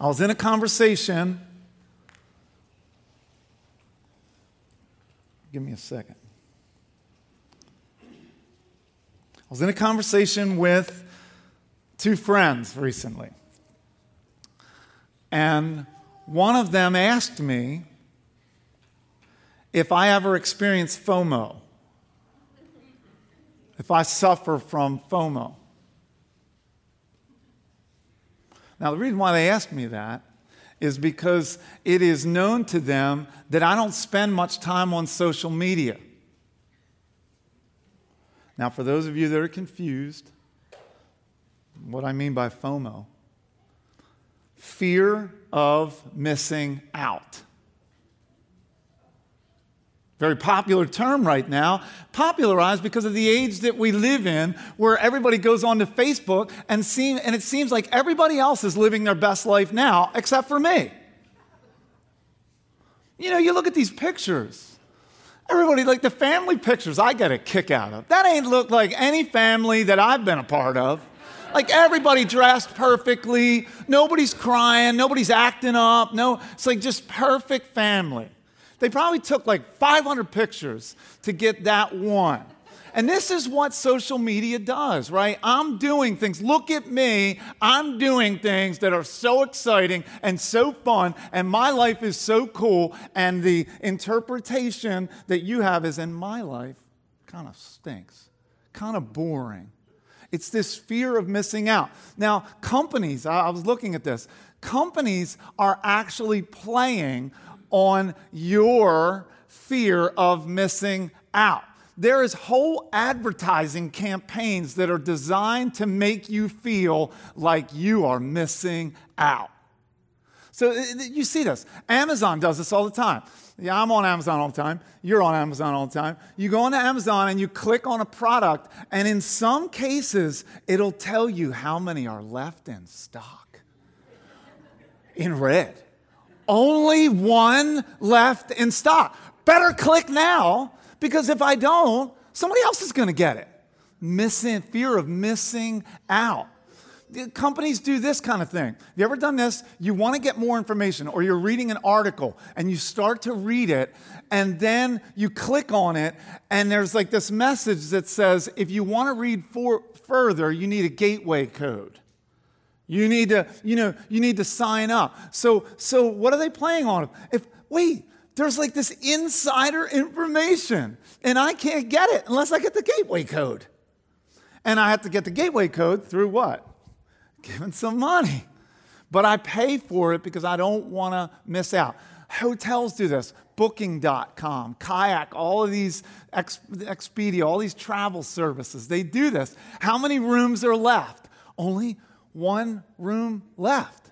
I was in a conversation. Give me a second. I was in a conversation with two friends recently. And one of them asked me if I ever experience FOMO, if I suffer from FOMO. Now, the reason why they asked me that is because it is known to them that I don't spend much time on social media. Now, for those of you that are confused, what I mean by FOMO fear of missing out. Very popular term right now, popularized because of the age that we live in, where everybody goes onto Facebook and, seem, and it seems like everybody else is living their best life now, except for me. You know, you look at these pictures. Everybody, like the family pictures, I get a kick out of. That ain't look like any family that I've been a part of. Like everybody dressed perfectly, nobody's crying, nobody's acting up. No, it's like just perfect family. They probably took like 500 pictures to get that one. And this is what social media does, right? I'm doing things. Look at me. I'm doing things that are so exciting and so fun, and my life is so cool. And the interpretation that you have is in my life kind of stinks, kind of boring. It's this fear of missing out. Now, companies, I was looking at this, companies are actually playing on your fear of missing out. There is whole advertising campaigns that are designed to make you feel like you are missing out. So uh, uh, you see this. Amazon does this all the time. Yeah, I'm on Amazon all the time. You're on Amazon all the time. You go onto Amazon and you click on a product, and in some cases, it'll tell you how many are left in stock in red. Only one left in stock. Better click now because if I don't, somebody else is going to get it. Missing, fear of missing out. Companies do this kind of thing. You ever done this? You want to get more information, or you're reading an article and you start to read it, and then you click on it, and there's like this message that says, if you want to read for, further, you need a gateway code. You need to, you know, you need to sign up. So, so what are they playing on? If wait, there's like this insider information, and I can't get it unless I get the gateway code. And I have to get the gateway code through what? Giving some money. But I pay for it because I don't want to miss out. Hotels do this. Booking.com, Kayak, all of these, Expedia, all these travel services, they do this. How many rooms are left? Only one room left.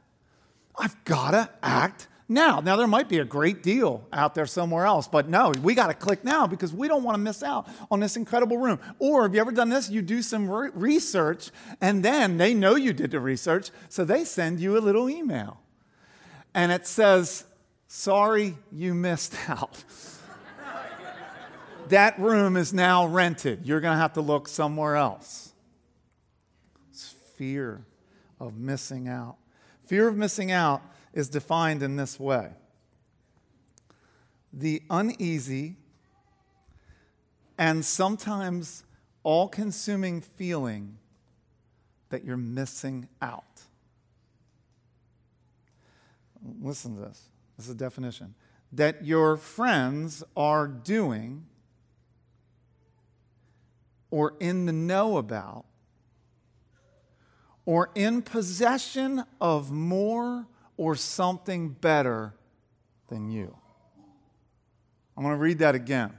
I've got to act now. Now, there might be a great deal out there somewhere else, but no, we got to click now because we don't want to miss out on this incredible room. Or have you ever done this? You do some re- research, and then they know you did the research, so they send you a little email. And it says, Sorry, you missed out. that room is now rented. You're going to have to look somewhere else. It's fear of missing out. Fear of missing out is defined in this way the uneasy and sometimes all consuming feeling that you're missing out. Listen to this. This is a definition. That your friends are doing or in the know about or in possession of more or something better than you. I'm going to read that again.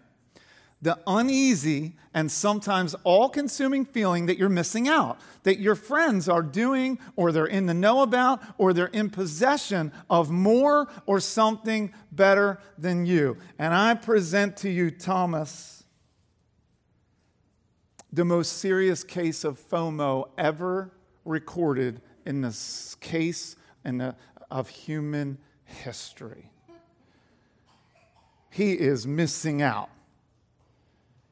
The uneasy and sometimes all consuming feeling that you're missing out, that your friends are doing or they're in the know about or they're in possession of more or something better than you. And I present to you, Thomas, the most serious case of FOMO ever recorded in the case in the, of human history. He is missing out.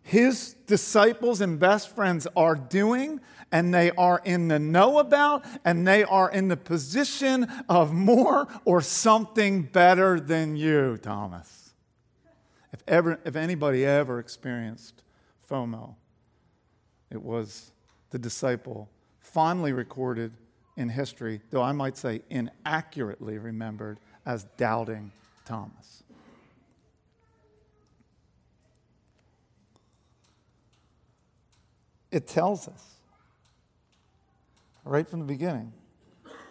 his disciples and best friends are doing and they are in the know about and they are in the position of more or something better than you, Thomas. If, ever, if anybody ever experienced FOMO, it was the disciple fondly recorded in history, though I might say inaccurately remembered as doubting Thomas. It tells us right from the beginning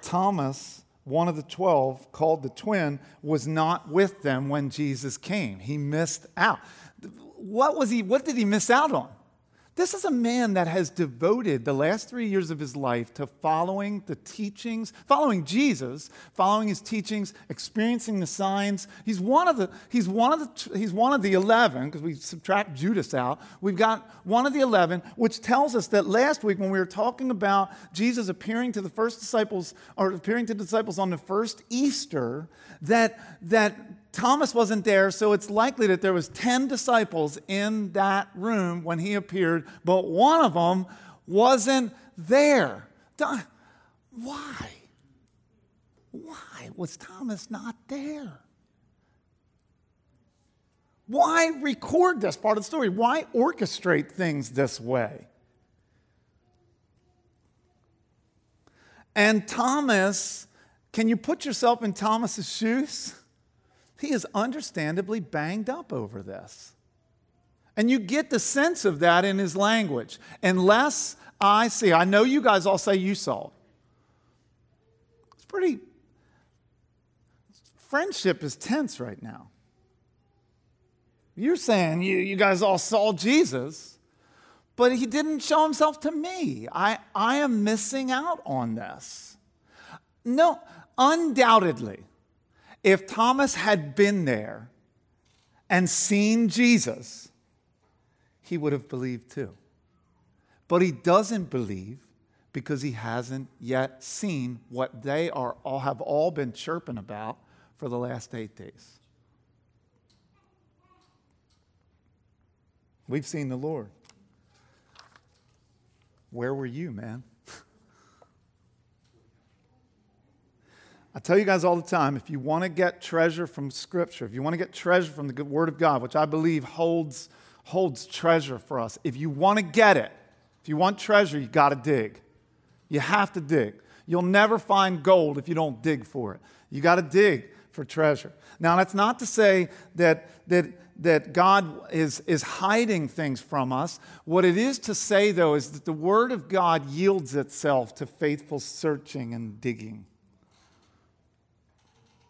Thomas, one of the 12, called the twin, was not with them when Jesus came. He missed out. What was he what did he miss out on? This is a man that has devoted the last three years of his life to following the teachings, following Jesus, following his teachings, experiencing the signs. He's one of the, he's one of the, he's one of the 11, because we subtract Judas out. We've got one of the 11, which tells us that last week when we were talking about Jesus appearing to the first disciples, or appearing to disciples on the first Easter, that, that Thomas wasn't there, so it's likely that there was 10 disciples in that room when he appeared, but one of them wasn't there. Why? Why was Thomas not there? Why record this part of the story? Why orchestrate things this way? And Thomas, can you put yourself in Thomas's shoes? He is understandably banged up over this. And you get the sense of that in his language. Unless I see, I know you guys all say you saw. It's pretty, friendship is tense right now. You're saying you, you guys all saw Jesus, but he didn't show himself to me. I, I am missing out on this. No, undoubtedly, if Thomas had been there and seen Jesus, he would have believed too. But he doesn't believe because he hasn't yet seen what they are all have all been chirping about for the last 8 days. We've seen the Lord. Where were you, man? I tell you guys all the time if you want to get treasure from Scripture, if you want to get treasure from the Word of God, which I believe holds, holds treasure for us, if you want to get it, if you want treasure, you got to dig. You have to dig. You'll never find gold if you don't dig for it. You got to dig for treasure. Now, that's not to say that, that, that God is, is hiding things from us. What it is to say, though, is that the Word of God yields itself to faithful searching and digging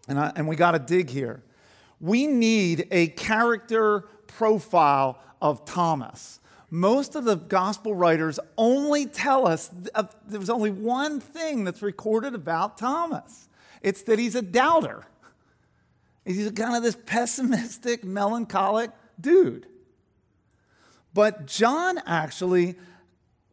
and, I, and we got to dig here. We need a character profile of Thomas. Most of the gospel writers only tell us uh, there's only one thing that's recorded about Thomas it's that he's a doubter. He's kind of this pessimistic, melancholic dude. But John actually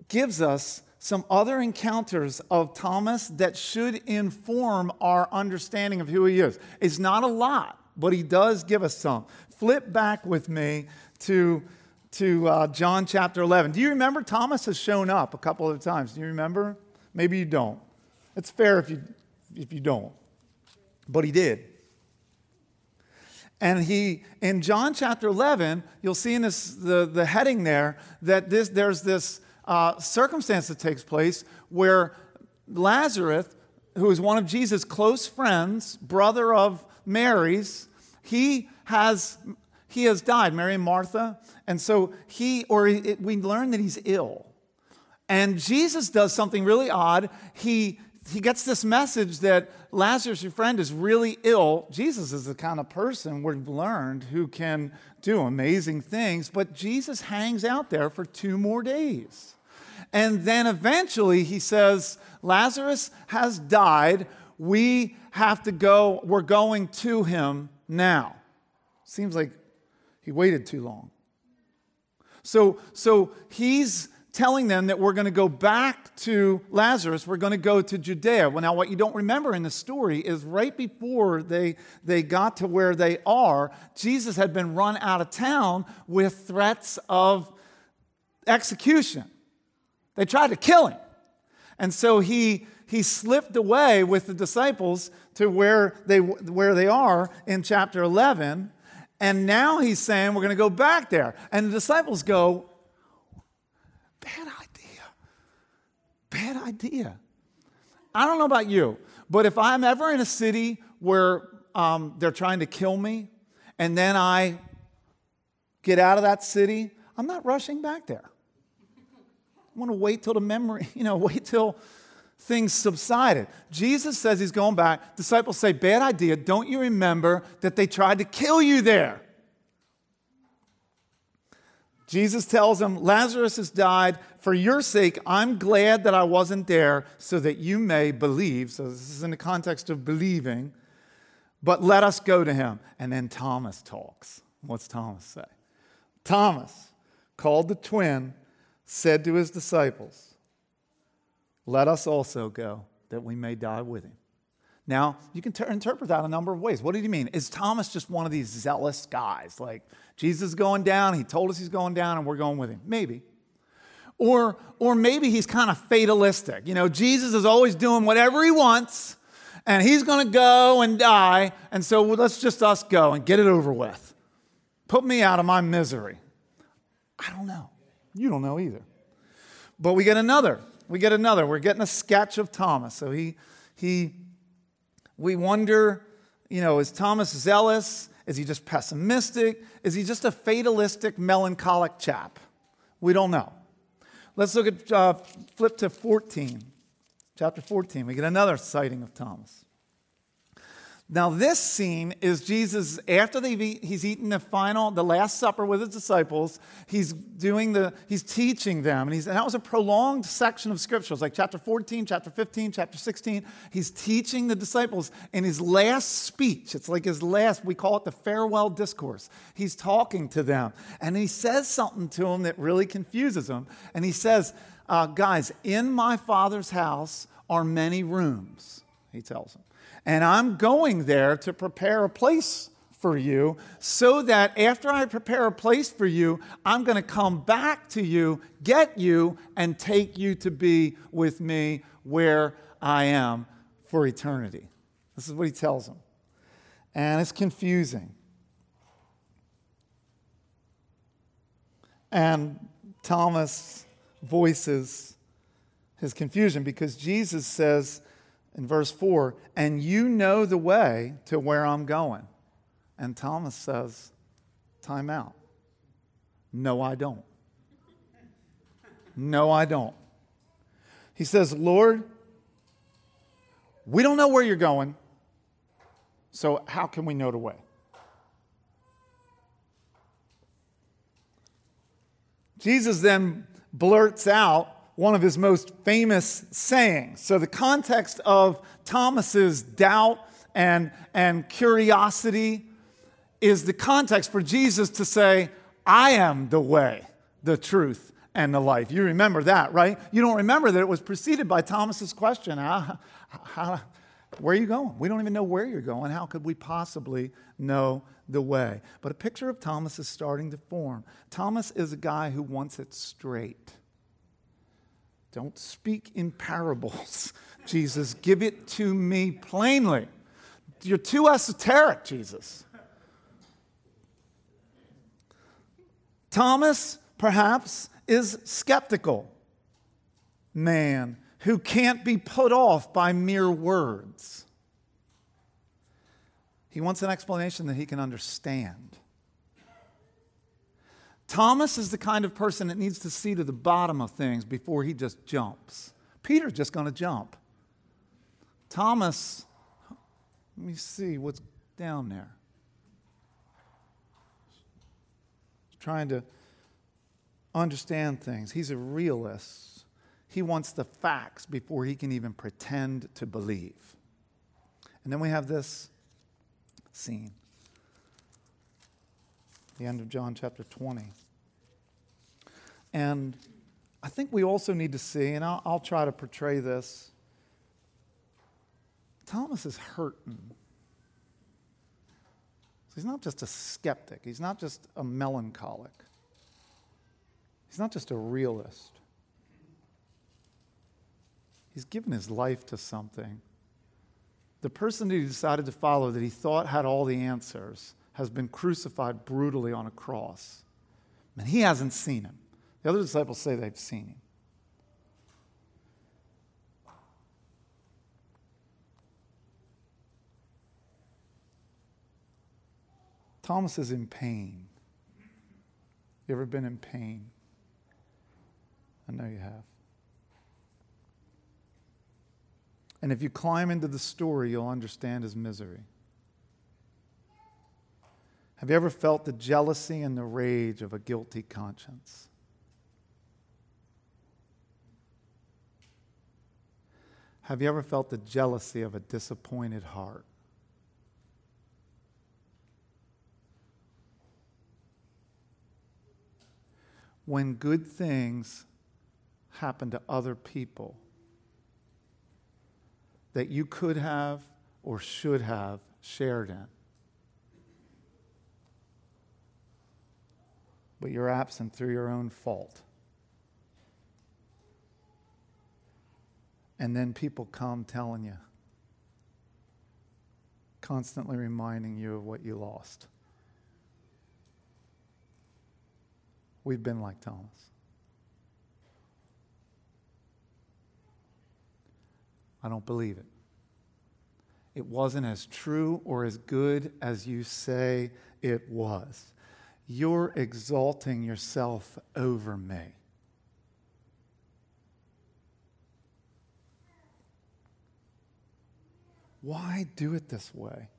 gives us some other encounters of Thomas that should inform our understanding of who he is. It's not a lot, but he does give us some. Flip back with me to, to uh, John chapter 11. Do you remember Thomas has shown up a couple of times? Do you remember? Maybe you don't. It's fair if you, if you don't. But he did. And he, in John chapter 11, you'll see in this, the, the heading there that this, there's this uh, circumstance that takes place where Lazarus, who is one of Jesus' close friends, brother of Mary's, he has, he has died, Mary and Martha. And so he, or it, we learn that he's ill. And Jesus does something really odd. He, he gets this message that Lazarus, your friend, is really ill. Jesus is the kind of person we've learned who can do amazing things, but Jesus hangs out there for two more days. And then eventually he says, Lazarus has died. We have to go. We're going to him now. Seems like he waited too long. So, so he's telling them that we're going to go back to Lazarus. We're going to go to Judea. Well, now, what you don't remember in the story is right before they, they got to where they are, Jesus had been run out of town with threats of execution. They tried to kill him. And so he, he slipped away with the disciples to where they, where they are in chapter 11. And now he's saying, We're going to go back there. And the disciples go, Bad idea. Bad idea. I don't know about you, but if I'm ever in a city where um, they're trying to kill me and then I get out of that city, I'm not rushing back there. I want to wait till the memory, you know, wait till things subsided. Jesus says he's going back. Disciples say, Bad idea. Don't you remember that they tried to kill you there? Jesus tells them, Lazarus has died. For your sake, I'm glad that I wasn't there so that you may believe. So, this is in the context of believing. But let us go to him. And then Thomas talks. What's Thomas say? Thomas, called the twin, said to his disciples, Let us also go that we may die with him. Now, you can ter- interpret that a number of ways. What did he mean? Is Thomas just one of these zealous guys? Like, Jesus is going down, he told us he's going down, and we're going with him? Maybe. Or, or maybe he's kind of fatalistic. You know, Jesus is always doing whatever he wants, and he's going to go and die, and so let's just us go and get it over with. Put me out of my misery. I don't know. You don't know either. But we get another. We get another. We're getting a sketch of Thomas. So he, he we wonder, you know, is Thomas zealous? Is he just pessimistic? Is he just a fatalistic, melancholic chap? We don't know. Let's look at, uh, flip to 14, chapter 14. We get another sighting of Thomas. Now, this scene is Jesus after eat, he's eaten the final, the Last Supper with his disciples. He's doing the, he's teaching them, and, he's, and that was a prolonged section of scripture. It's like chapter 14, chapter 15, chapter 16. He's teaching the disciples in his last speech. It's like his last, we call it the farewell discourse. He's talking to them, and he says something to them that really confuses them. And he says, uh, Guys, in my Father's house are many rooms, he tells them. And I'm going there to prepare a place for you so that after I prepare a place for you, I'm going to come back to you, get you, and take you to be with me where I am for eternity. This is what he tells them. And it's confusing. And Thomas voices his confusion because Jesus says, in verse 4 and you know the way to where I'm going. And Thomas says, Time out. No, I don't. No, I don't. He says, Lord, we don't know where you're going, so how can we know the way? Jesus then blurts out one of his most famous sayings. So, the context of Thomas's doubt and, and curiosity is the context for Jesus to say, I am the way, the truth, and the life. You remember that, right? You don't remember that it was preceded by Thomas's question how, how, Where are you going? We don't even know where you're going. How could we possibly know the way? But a picture of Thomas is starting to form. Thomas is a guy who wants it straight. Don't speak in parables, Jesus. Give it to me plainly. You're too esoteric, Jesus. Thomas, perhaps, is skeptical man who can't be put off by mere words. He wants an explanation that he can understand. Thomas is the kind of person that needs to see to the bottom of things before he just jumps. Peter's just going to jump. Thomas, let me see what's down there. He's trying to understand things. He's a realist. He wants the facts before he can even pretend to believe. And then we have this scene the end of John chapter 20. And I think we also need to see, and I'll, I'll try to portray this. Thomas is hurting. He's not just a skeptic, he's not just a melancholic. He's not just a realist, he's given his life to something. The person he decided to follow, that he thought had all the answers, has been crucified brutally on a cross. And he hasn't seen him. The other disciples say they've seen him. Thomas is in pain. You ever been in pain? I know you have. And if you climb into the story, you'll understand his misery. Have you ever felt the jealousy and the rage of a guilty conscience? Have you ever felt the jealousy of a disappointed heart? when good things happen to other people that you could have or should have shared in. But you're absent through your own fault. And then people come telling you, constantly reminding you of what you lost. We've been like Thomas. I don't believe it. It wasn't as true or as good as you say it was. You're exalting yourself over me. Why do it this way?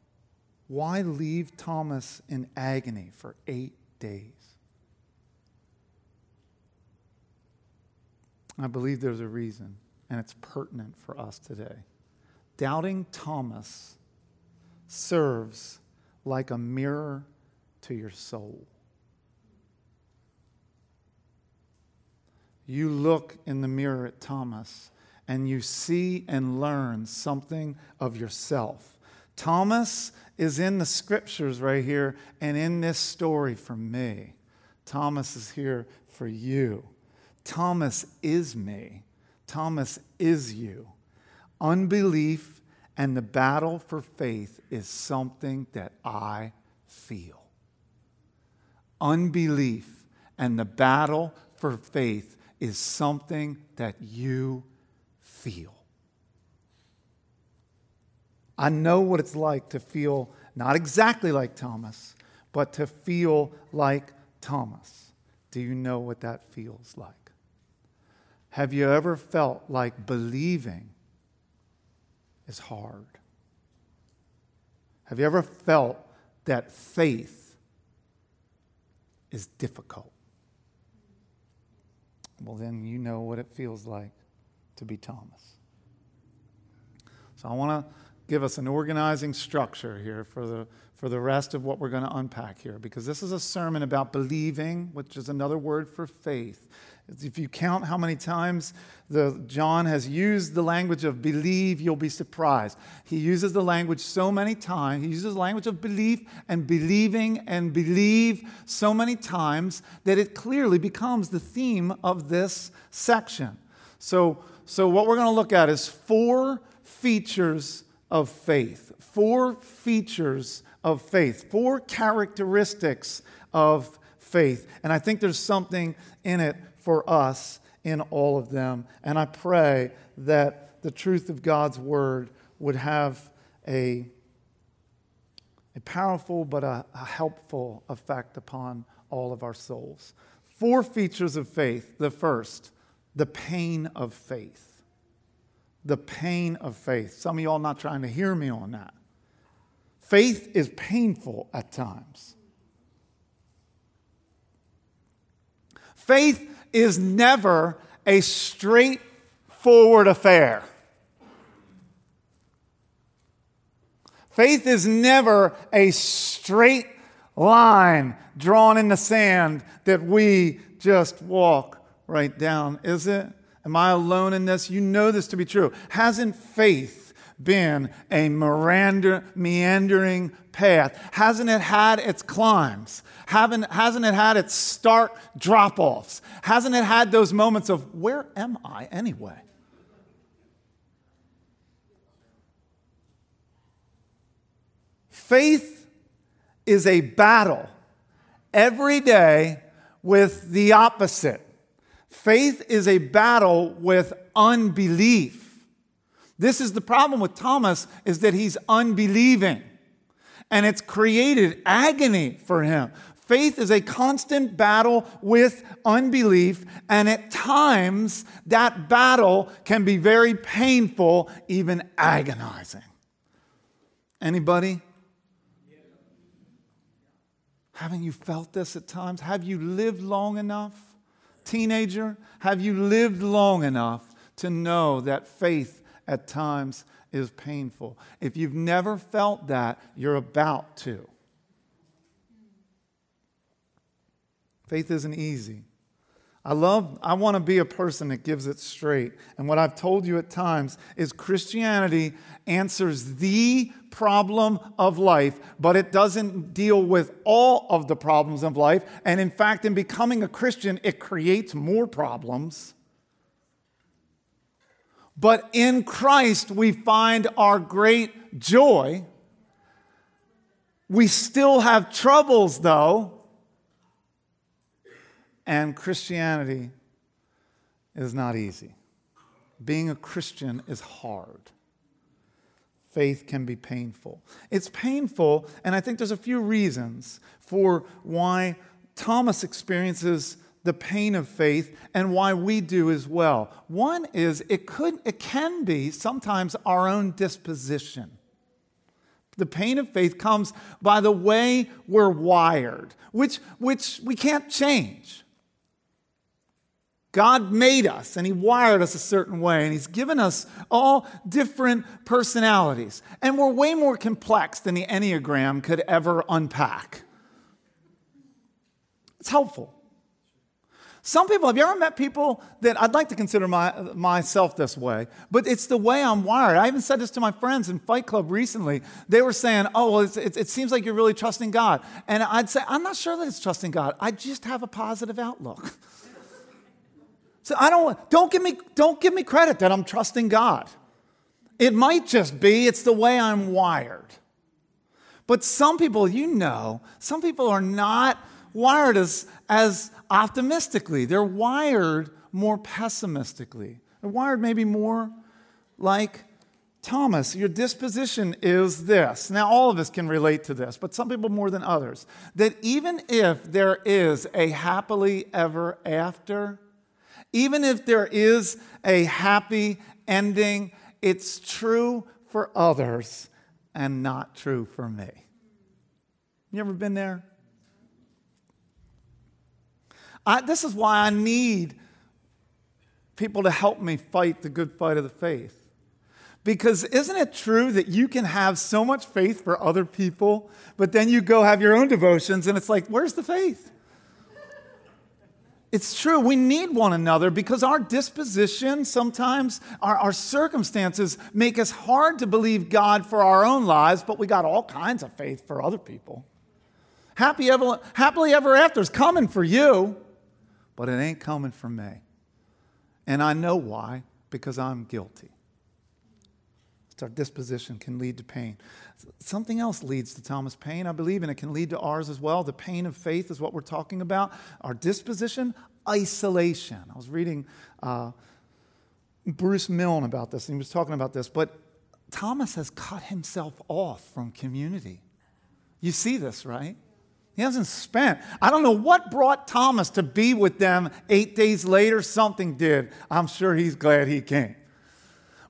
Why leave Thomas in agony for eight days? I believe there's a reason, and it's pertinent for us today. Doubting Thomas serves like a mirror to your soul. You look in the mirror at Thomas and you see and learn something of yourself. Thomas is in the scriptures right here and in this story for me. Thomas is here for you. Thomas is me. Thomas is you. Unbelief and the battle for faith is something that I feel. Unbelief and the battle for faith is something that you feel. I know what it's like to feel not exactly like Thomas, but to feel like Thomas. Do you know what that feels like? Have you ever felt like believing is hard? Have you ever felt that faith is difficult? Well, then you know what it feels like to be Thomas. So I want to give us an organizing structure here for the, for the rest of what we're going to unpack here, because this is a sermon about believing, which is another word for faith. If you count how many times the, John has used the language of believe, you'll be surprised. He uses the language so many times. He uses the language of belief and believing and believe so many times that it clearly becomes the theme of this section. So, so what we're going to look at is four features of faith. Four features of faith. Four characteristics of faith. And I think there's something in it for us in all of them. And I pray that the truth of God's word would have a, a powerful but a, a helpful effect upon all of our souls. Four features of faith. The first, the pain of faith. The pain of faith. Some of y'all not trying to hear me on that. Faith is painful at times. Faith is never a straightforward affair. Faith is never a straight line drawn in the sand that we just walk right down, is it? Am I alone in this? You know this to be true. Hasn't faith been a meandering path? Hasn't it had its climbs? Haven't, hasn't it had its stark drop offs? Hasn't it had those moments of, where am I anyway? Faith is a battle every day with the opposite. Faith is a battle with unbelief. This is the problem with Thomas is that he's unbelieving. And it's created agony for him. Faith is a constant battle with unbelief, and at times that battle can be very painful, even agonizing. Anybody? Haven't you felt this at times? Have you lived long enough? Teenager, have you lived long enough to know that faith at times is painful? If you've never felt that, you're about to. Faith isn't easy. I love, I want to be a person that gives it straight. And what I've told you at times is Christianity answers the problem of life, but it doesn't deal with all of the problems of life. And in fact, in becoming a Christian, it creates more problems. But in Christ, we find our great joy. We still have troubles, though and Christianity is not easy. Being a Christian is hard. Faith can be painful. It's painful, and I think there's a few reasons for why Thomas experiences the pain of faith and why we do as well. One is it could it can be sometimes our own disposition. The pain of faith comes by the way we're wired, which, which we can't change. God made us and He wired us a certain way, and He's given us all different personalities. And we're way more complex than the Enneagram could ever unpack. It's helpful. Some people, have you ever met people that I'd like to consider my, myself this way, but it's the way I'm wired. I even said this to my friends in Fight Club recently. They were saying, Oh, well, it, it seems like you're really trusting God. And I'd say, I'm not sure that it's trusting God. I just have a positive outlook. So I don't don't give me don't give me credit that I'm trusting God. It might just be it's the way I'm wired. But some people, you know, some people are not wired as, as optimistically. They're wired more pessimistically. They're wired maybe more like Thomas, your disposition is this. Now, all of us can relate to this, but some people more than others. That even if there is a happily ever after, even if there is a happy ending, it's true for others and not true for me. You ever been there? I, this is why I need people to help me fight the good fight of the faith. Because isn't it true that you can have so much faith for other people, but then you go have your own devotions and it's like, where's the faith? It's true, we need one another because our disposition, sometimes our, our, circumstances make us hard to believe God for our own lives, but we got all kinds of faith for other people. Happy ever, happily ever after is coming for you, but it ain't coming from me. And I know why, because I'm guilty. Our disposition can lead to pain. Something else leads to Thomas' pain, I believe, and it can lead to ours as well. The pain of faith is what we're talking about. Our disposition, isolation. I was reading uh, Bruce Milne about this, and he was talking about this, but Thomas has cut himself off from community. You see this, right? He hasn't spent. I don't know what brought Thomas to be with them eight days later. Something did. I'm sure he's glad he came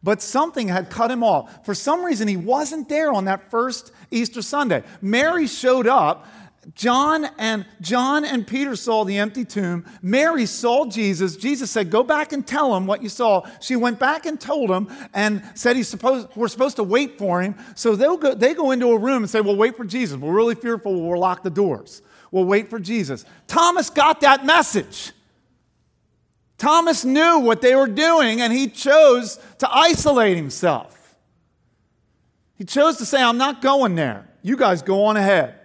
but something had cut him off. For some reason, he wasn't there on that first Easter Sunday. Mary showed up. John and John and Peter saw the empty tomb. Mary saw Jesus. Jesus said, "Go back and tell him what you saw." She went back and told him, and said, "He's supposed we're supposed to wait for him." So they'll go. They go into a room and say, "Well, wait for Jesus. We're really fearful. We'll lock the doors. We'll wait for Jesus." Thomas got that message. Thomas knew what they were doing and he chose to isolate himself. He chose to say, I'm not going there. You guys go on ahead.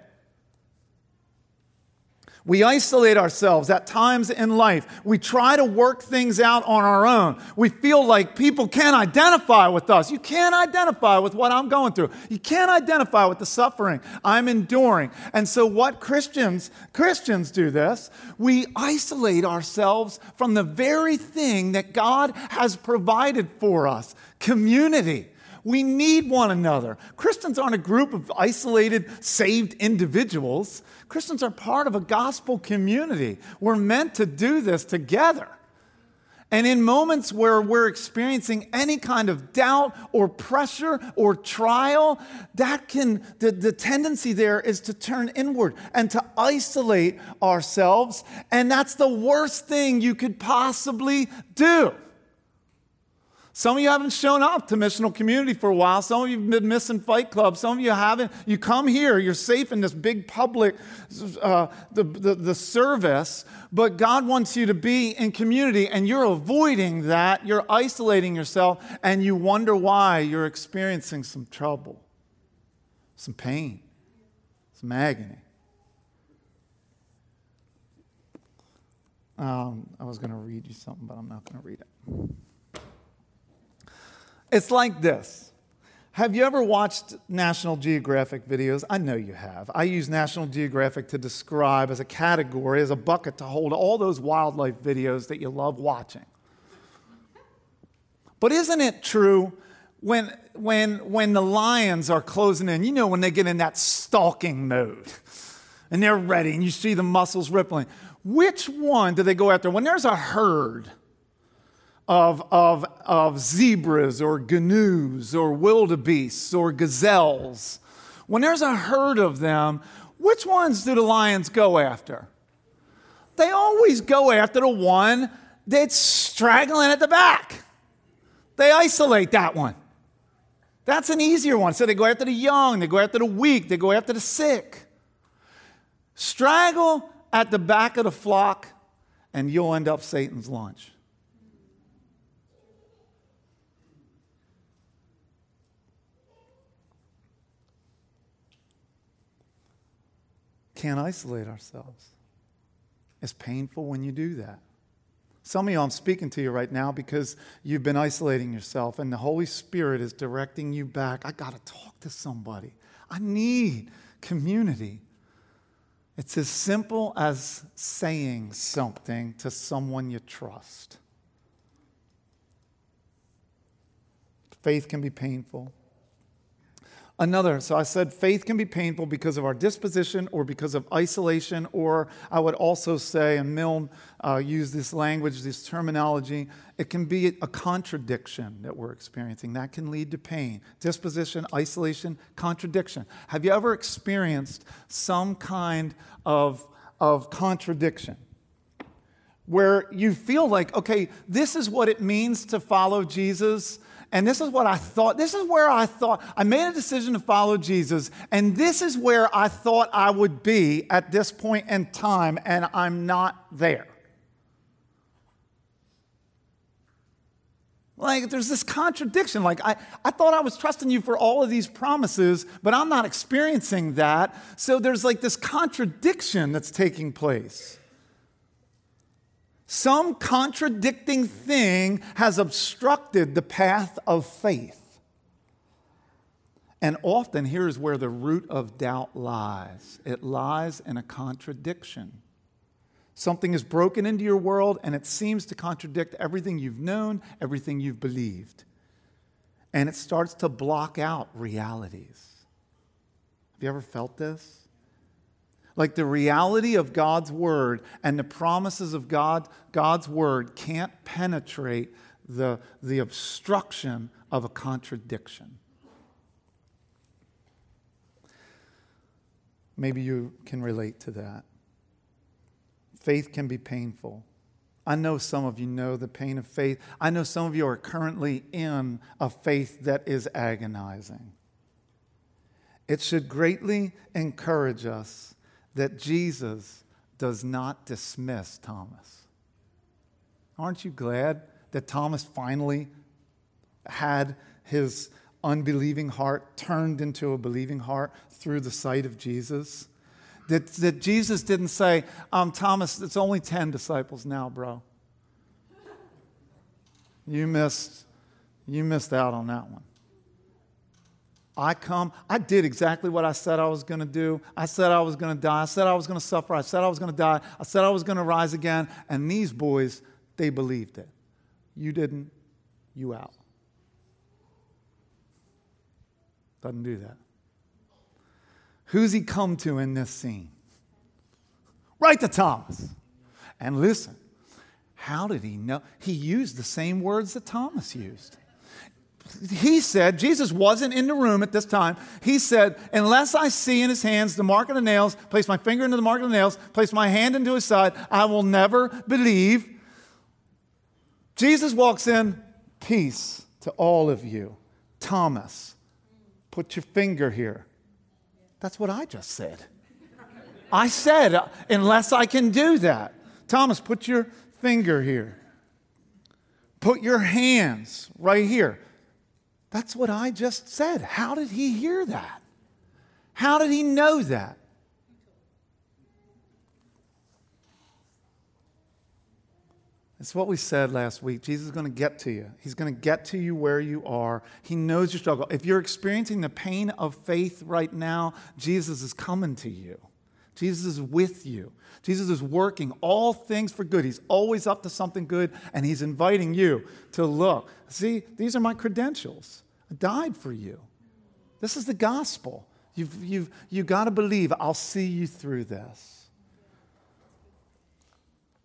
We isolate ourselves at times in life. We try to work things out on our own. We feel like people can't identify with us. You can't identify with what I'm going through. You can't identify with the suffering I'm enduring. And so what Christians, Christians do this, we isolate ourselves from the very thing that God has provided for us, community. We need one another. Christians aren't a group of isolated, saved individuals. Christians are part of a gospel community. We're meant to do this together. And in moments where we're experiencing any kind of doubt or pressure or trial, that can, the, the tendency there is to turn inward and to isolate ourselves. And that's the worst thing you could possibly do. Some of you haven't shown up to missional community for a while. Some of you have been missing Fight Club. Some of you haven't. You come here, you're safe in this big public, uh, the, the, the service, but God wants you to be in community and you're avoiding that. You're isolating yourself and you wonder why you're experiencing some trouble, some pain, some agony. Um, I was going to read you something, but I'm not going to read it. It's like this. Have you ever watched National Geographic videos? I know you have. I use National Geographic to describe as a category, as a bucket to hold all those wildlife videos that you love watching. But isn't it true when, when, when the lions are closing in, you know, when they get in that stalking mode and they're ready and you see the muscles rippling, which one do they go after? When there's a herd, of, of, of zebras or gnus or wildebeests or gazelles, when there's a herd of them, which ones do the lions go after? They always go after the one that's straggling at the back. They isolate that one. That's an easier one. So they go after the young, they go after the weak, they go after the sick. Straggle at the back of the flock, and you'll end up Satan's lunch. Can't isolate ourselves. It's painful when you do that. Some of you, I'm speaking to you right now because you've been isolating yourself, and the Holy Spirit is directing you back. I got to talk to somebody. I need community. It's as simple as saying something to someone you trust. Faith can be painful. Another, so I said faith can be painful because of our disposition or because of isolation, or I would also say, and Milne uh, used this language, this terminology, it can be a contradiction that we're experiencing. That can lead to pain. Disposition, isolation, contradiction. Have you ever experienced some kind of, of contradiction? Where you feel like, okay, this is what it means to follow Jesus, and this is what I thought. This is where I thought I made a decision to follow Jesus, and this is where I thought I would be at this point in time, and I'm not there. Like, there's this contradiction. Like, I, I thought I was trusting you for all of these promises, but I'm not experiencing that. So there's like this contradiction that's taking place. Some contradicting thing has obstructed the path of faith. And often, here's where the root of doubt lies it lies in a contradiction. Something is broken into your world, and it seems to contradict everything you've known, everything you've believed. And it starts to block out realities. Have you ever felt this? Like the reality of God's word and the promises of God, God's word can't penetrate the, the obstruction of a contradiction. Maybe you can relate to that. Faith can be painful. I know some of you know the pain of faith. I know some of you are currently in a faith that is agonizing. It should greatly encourage us that Jesus does not dismiss Thomas. Aren't you glad that Thomas finally had his unbelieving heart turned into a believing heart through the sight of Jesus? That, that Jesus didn't say, um, Thomas, it's only 10 disciples now, bro. You missed, you missed out on that one. I come, I did exactly what I said I was going to do. I said I was going to die. I said I was going to suffer. I said I was going to die. I said I was going to rise again. And these boys, they believed it. You didn't, you out. Doesn't do that. Who's he come to in this scene? Right to Thomas. And listen, how did he know? He used the same words that Thomas used he said, Jesus wasn't in the room at this time. He said, Unless I see in his hands the mark of the nails, place my finger into the mark of the nails, place my hand into his side, I will never believe. Jesus walks in, peace to all of you. Thomas, put your finger here. That's what I just said. I said, unless I can do that. Thomas, put your finger here. Put your hands right here. That's what I just said. How did he hear that? How did he know that? It's what we said last week. Jesus is going to get to you. He's going to get to you where you are. He knows your struggle. If you're experiencing the pain of faith right now, Jesus is coming to you. Jesus is with you. Jesus is working all things for good. He's always up to something good, and He's inviting you to look. See, these are my credentials. Died for you. This is the gospel. You've, you've, you've got to believe I'll see you through this.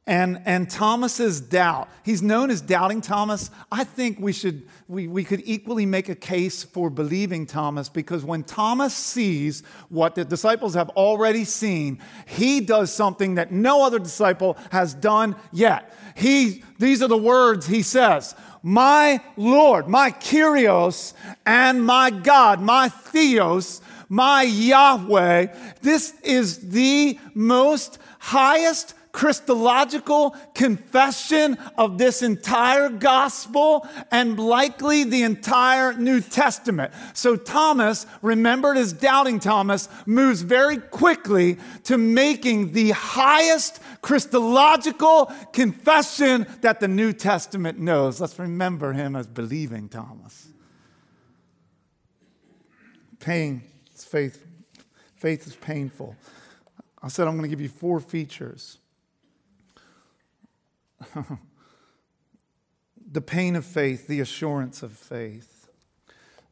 And, and Thomas's doubt, he's known as doubting Thomas. I think we, should, we, we could equally make a case for believing Thomas because when Thomas sees what the disciples have already seen, he does something that no other disciple has done yet. He, these are the words he says my Lord, my Kyrios, and my God, my Theos, my Yahweh. This is the most highest Christological confession of this entire gospel and likely the entire New Testament. So Thomas, remembered as doubting Thomas, moves very quickly to making the highest Christological confession that the New Testament knows. Let's remember him as believing Thomas. Pain, It's faith. Faith is painful. I said I'm going to give you four features the pain of faith, the assurance of faith.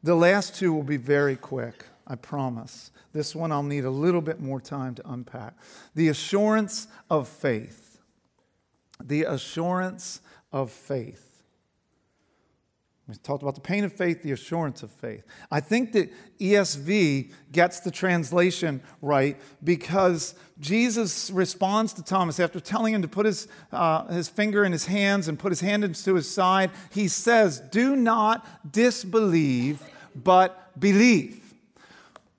The last two will be very quick, I promise. This one I'll need a little bit more time to unpack. The assurance of faith. The assurance of faith. We talked about the pain of faith, the assurance of faith. I think that ESV gets the translation right because Jesus responds to Thomas after telling him to put his, uh, his finger in his hands and put his hand into his side. He says, Do not disbelieve, but believe.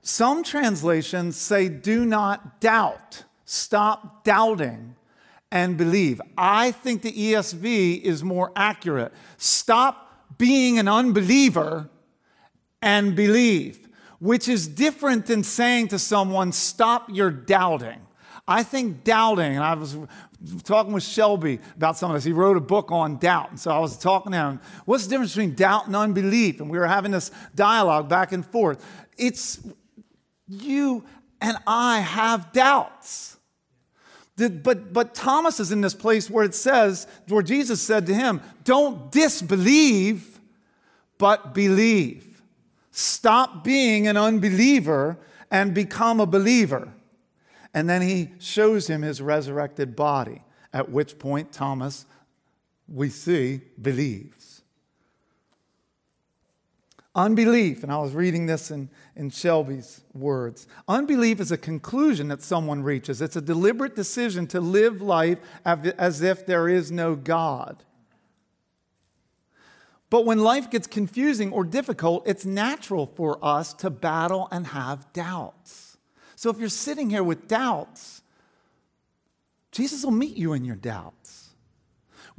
Some translations say, Do not doubt. Stop doubting and believe. I think the ESV is more accurate. Stop being an unbeliever and believe, which is different than saying to someone, stop your doubting. I think doubting, and I was talking with Shelby about some of this. He wrote a book on doubt. And so I was talking to him, what's the difference between doubt and unbelief? And we were having this dialogue back and forth. It's you and I have doubts. But, but Thomas is in this place where it says, where Jesus said to him, Don't disbelieve, but believe. Stop being an unbeliever and become a believer. And then he shows him his resurrected body, at which point Thomas, we see, believes. Unbelief, and I was reading this in, in Shelby's words unbelief is a conclusion that someone reaches. It's a deliberate decision to live life as if there is no God. But when life gets confusing or difficult, it's natural for us to battle and have doubts. So if you're sitting here with doubts, Jesus will meet you in your doubts.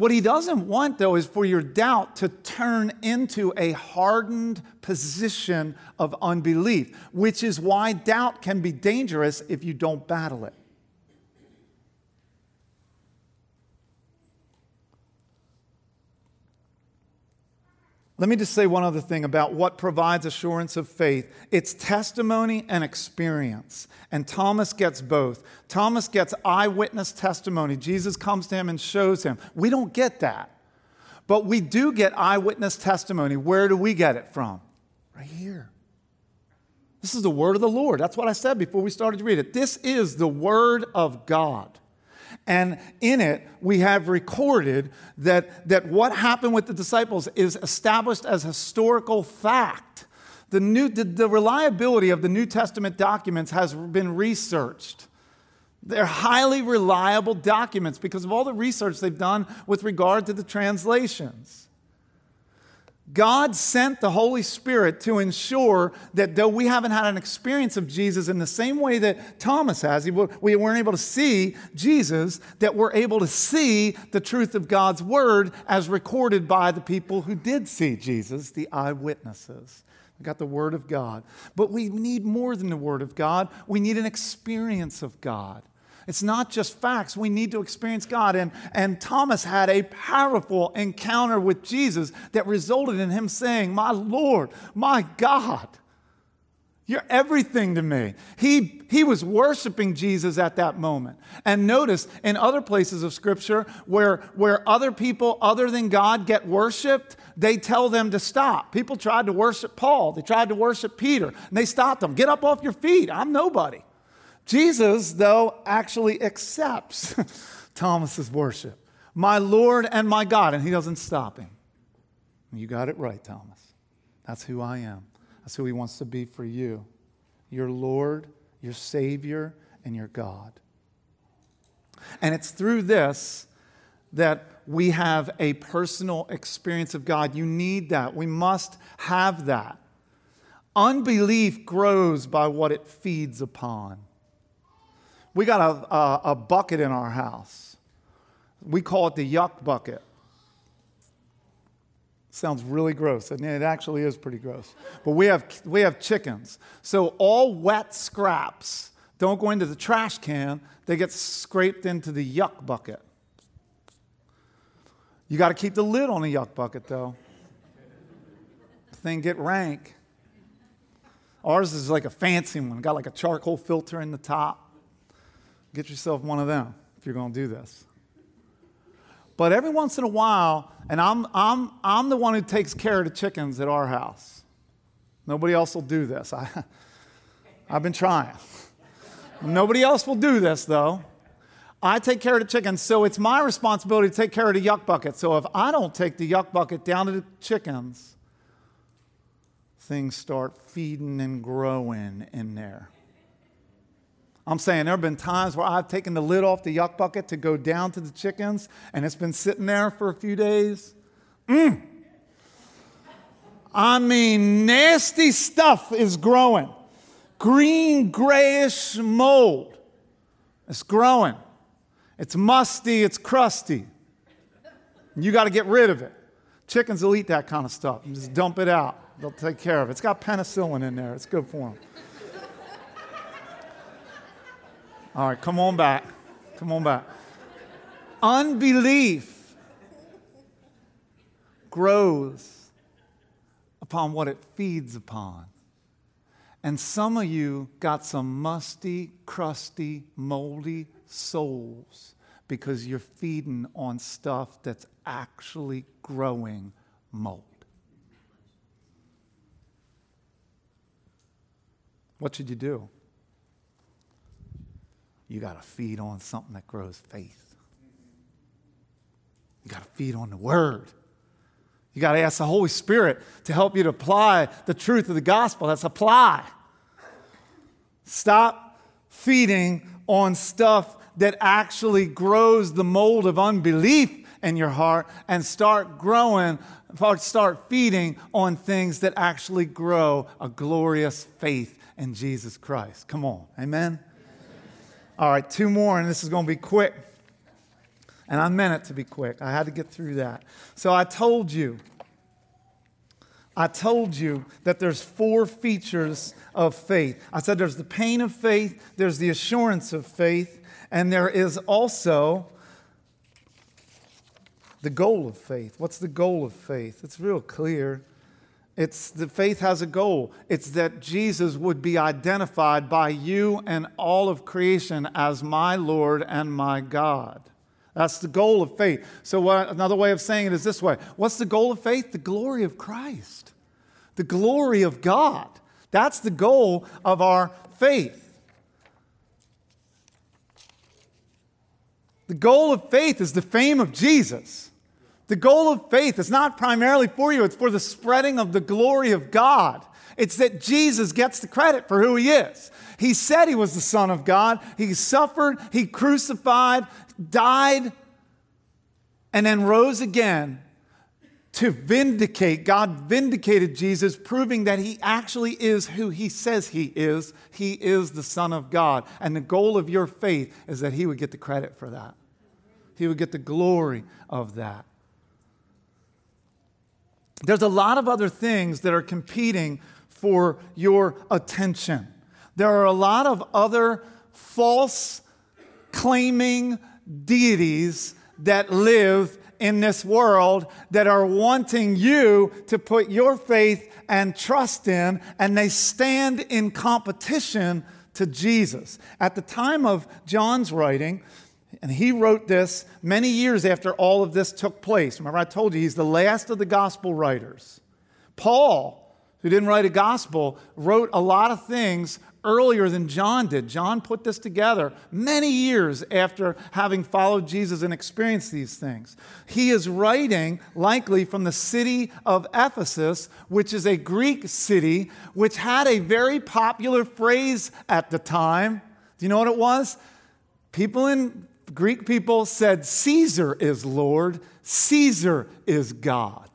What he doesn't want, though, is for your doubt to turn into a hardened position of unbelief, which is why doubt can be dangerous if you don't battle it. Let me just say one other thing about what provides assurance of faith. It's testimony and experience. And Thomas gets both. Thomas gets eyewitness testimony. Jesus comes to him and shows him. We don't get that. But we do get eyewitness testimony. Where do we get it from? Right here. This is the word of the Lord. That's what I said before we started to read it. This is the word of God. And in it, we have recorded that, that what happened with the disciples is established as historical fact. The, new, the, the reliability of the New Testament documents has been researched. They're highly reliable documents because of all the research they've done with regard to the translations. God sent the Holy Spirit to ensure that though we haven't had an experience of Jesus in the same way that Thomas has, we weren't able to see Jesus, that we're able to see the truth of God's word as recorded by the people who did see Jesus, the eyewitnesses. We got the word of God. But we need more than the word of God, we need an experience of God. It's not just facts. We need to experience God. And, and Thomas had a powerful encounter with Jesus that resulted in him saying, My Lord, my God. You're everything to me. He, he was worshiping Jesus at that moment. And notice in other places of Scripture where, where other people other than God get worshiped, they tell them to stop. People tried to worship Paul, they tried to worship Peter, and they stopped them. Get up off your feet. I'm nobody. Jesus, though, actually accepts Thomas's worship. My Lord and my God. And he doesn't stop him. You got it right, Thomas. That's who I am. That's who he wants to be for you. Your Lord, your Savior, and your God. And it's through this that we have a personal experience of God. You need that. We must have that. Unbelief grows by what it feeds upon. We got a, a, a bucket in our house. We call it the yuck bucket. Sounds really gross, and it actually is pretty gross. But we have, we have chickens. So all wet scraps don't go into the trash can, they get scraped into the yuck bucket. You got to keep the lid on the yuck bucket, though. Thing get rank. Ours is like a fancy one, got like a charcoal filter in the top. Get yourself one of them if you're going to do this. But every once in a while, and I'm, I'm, I'm the one who takes care of the chickens at our house. Nobody else will do this. I, I've been trying. Nobody else will do this, though. I take care of the chickens, so it's my responsibility to take care of the yuck bucket. So if I don't take the yuck bucket down to the chickens, things start feeding and growing in there. I'm saying there have been times where I've taken the lid off the yuck bucket to go down to the chickens, and it's been sitting there for a few days. Mm. I mean, nasty stuff is growing. Green, grayish mold. It's growing. It's musty, it's crusty. You got to get rid of it. Chickens will eat that kind of stuff. Just dump it out. They'll take care of it. It's got penicillin in there. It's good for them. All right, come on back. Come on back. Unbelief grows upon what it feeds upon. And some of you got some musty, crusty, moldy souls because you're feeding on stuff that's actually growing mold. What should you do? You got to feed on something that grows faith. You got to feed on the Word. You got to ask the Holy Spirit to help you to apply the truth of the gospel. That's apply. Stop feeding on stuff that actually grows the mold of unbelief in your heart and start growing, start feeding on things that actually grow a glorious faith in Jesus Christ. Come on. Amen. All right, two more, and this is going to be quick. And I meant it to be quick. I had to get through that. So I told you, I told you that there's four features of faith. I said there's the pain of faith, there's the assurance of faith, and there is also the goal of faith. What's the goal of faith? It's real clear. It's the faith has a goal. It's that Jesus would be identified by you and all of creation as my Lord and my God. That's the goal of faith. So, what, another way of saying it is this way What's the goal of faith? The glory of Christ, the glory of God. That's the goal of our faith. The goal of faith is the fame of Jesus. The goal of faith is not primarily for you, it's for the spreading of the glory of God. It's that Jesus gets the credit for who he is. He said he was the Son of God. He suffered, he crucified, died, and then rose again to vindicate. God vindicated Jesus, proving that he actually is who he says he is. He is the Son of God. And the goal of your faith is that he would get the credit for that, he would get the glory of that. There's a lot of other things that are competing for your attention. There are a lot of other false claiming deities that live in this world that are wanting you to put your faith and trust in, and they stand in competition to Jesus. At the time of John's writing, and he wrote this many years after all of this took place. Remember, I told you he's the last of the gospel writers. Paul, who didn't write a gospel, wrote a lot of things earlier than John did. John put this together many years after having followed Jesus and experienced these things. He is writing likely from the city of Ephesus, which is a Greek city, which had a very popular phrase at the time. Do you know what it was? People in Greek people said, Caesar is Lord, Caesar is God.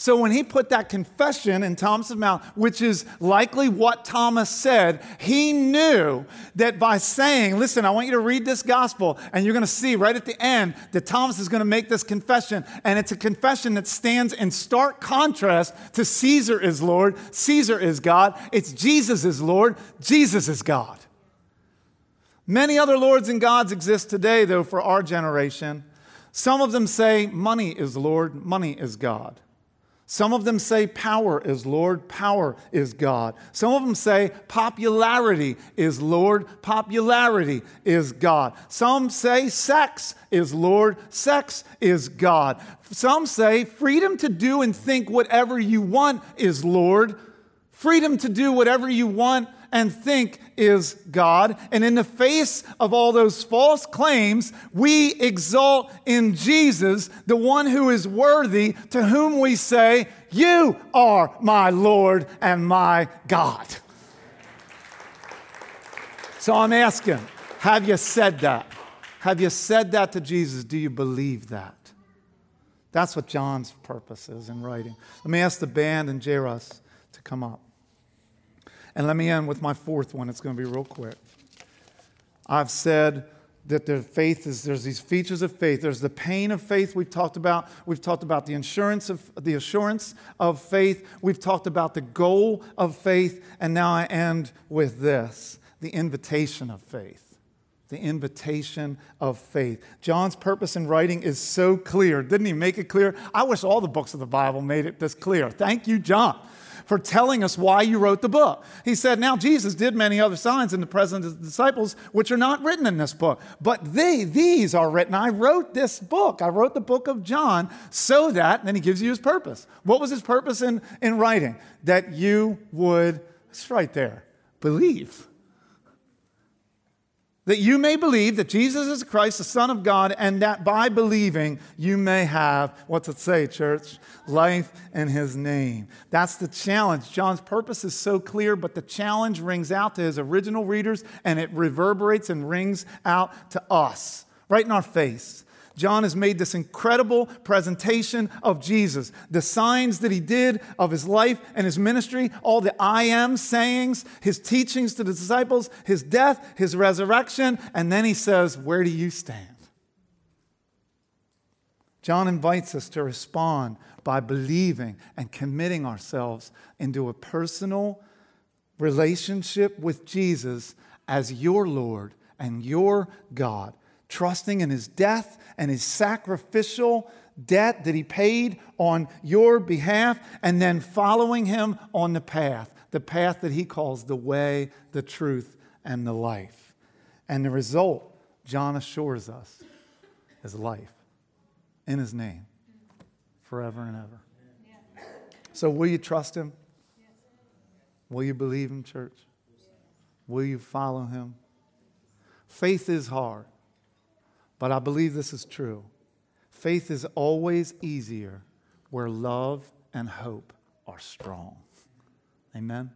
So when he put that confession in Thomas's mouth, which is likely what Thomas said, he knew that by saying, Listen, I want you to read this gospel, and you're going to see right at the end that Thomas is going to make this confession. And it's a confession that stands in stark contrast to Caesar is Lord, Caesar is God. It's Jesus is Lord, Jesus is God. Many other lords and gods exist today, though, for our generation. Some of them say money is Lord, money is God. Some of them say power is Lord, power is God. Some of them say popularity is Lord, popularity is God. Some say sex is Lord, sex is God. Some say freedom to do and think whatever you want is Lord, freedom to do whatever you want and think is God. And in the face of all those false claims, we exalt in Jesus, the one who is worthy, to whom we say, You are my Lord and my God. So I'm asking, have you said that? Have you said that to Jesus? Do you believe that? That's what John's purpose is in writing. Let me ask the band and Jairus to come up. And let me end with my fourth one. It's going to be real quick. I've said that the faith is there's these features of faith. There's the pain of faith we've talked about. We've talked about the insurance of the assurance of faith. We've talked about the goal of faith, and now I end with this: the invitation of faith. The invitation of faith. John's purpose in writing is so clear. Didn't he make it clear? I wish all the books of the Bible made it this clear. Thank you, John for telling us why you wrote the book. He said, Now Jesus did many other signs in the presence of the disciples, which are not written in this book, but they, these are written. I wrote this book. I wrote the book of John so that, and then he gives you his purpose. What was his purpose in, in writing? That you would, it's right there, believe that you may believe that Jesus is Christ, the Son of God, and that by believing you may have, what's it say, church? Life in His name. That's the challenge. John's purpose is so clear, but the challenge rings out to his original readers and it reverberates and rings out to us, right in our face. John has made this incredible presentation of Jesus, the signs that he did of his life and his ministry, all the I am sayings, his teachings to the disciples, his death, his resurrection, and then he says, Where do you stand? John invites us to respond by believing and committing ourselves into a personal relationship with Jesus as your Lord and your God, trusting in his death and his sacrificial debt that he paid on your behalf, and then following him on the path, the path that he calls the way, the truth, and the life. And the result, John assures us, is life in his name forever and ever. So, will you trust him? Will you believe him, church? Will you follow him? Faith is hard, but I believe this is true. Faith is always easier where love and hope are strong. Amen.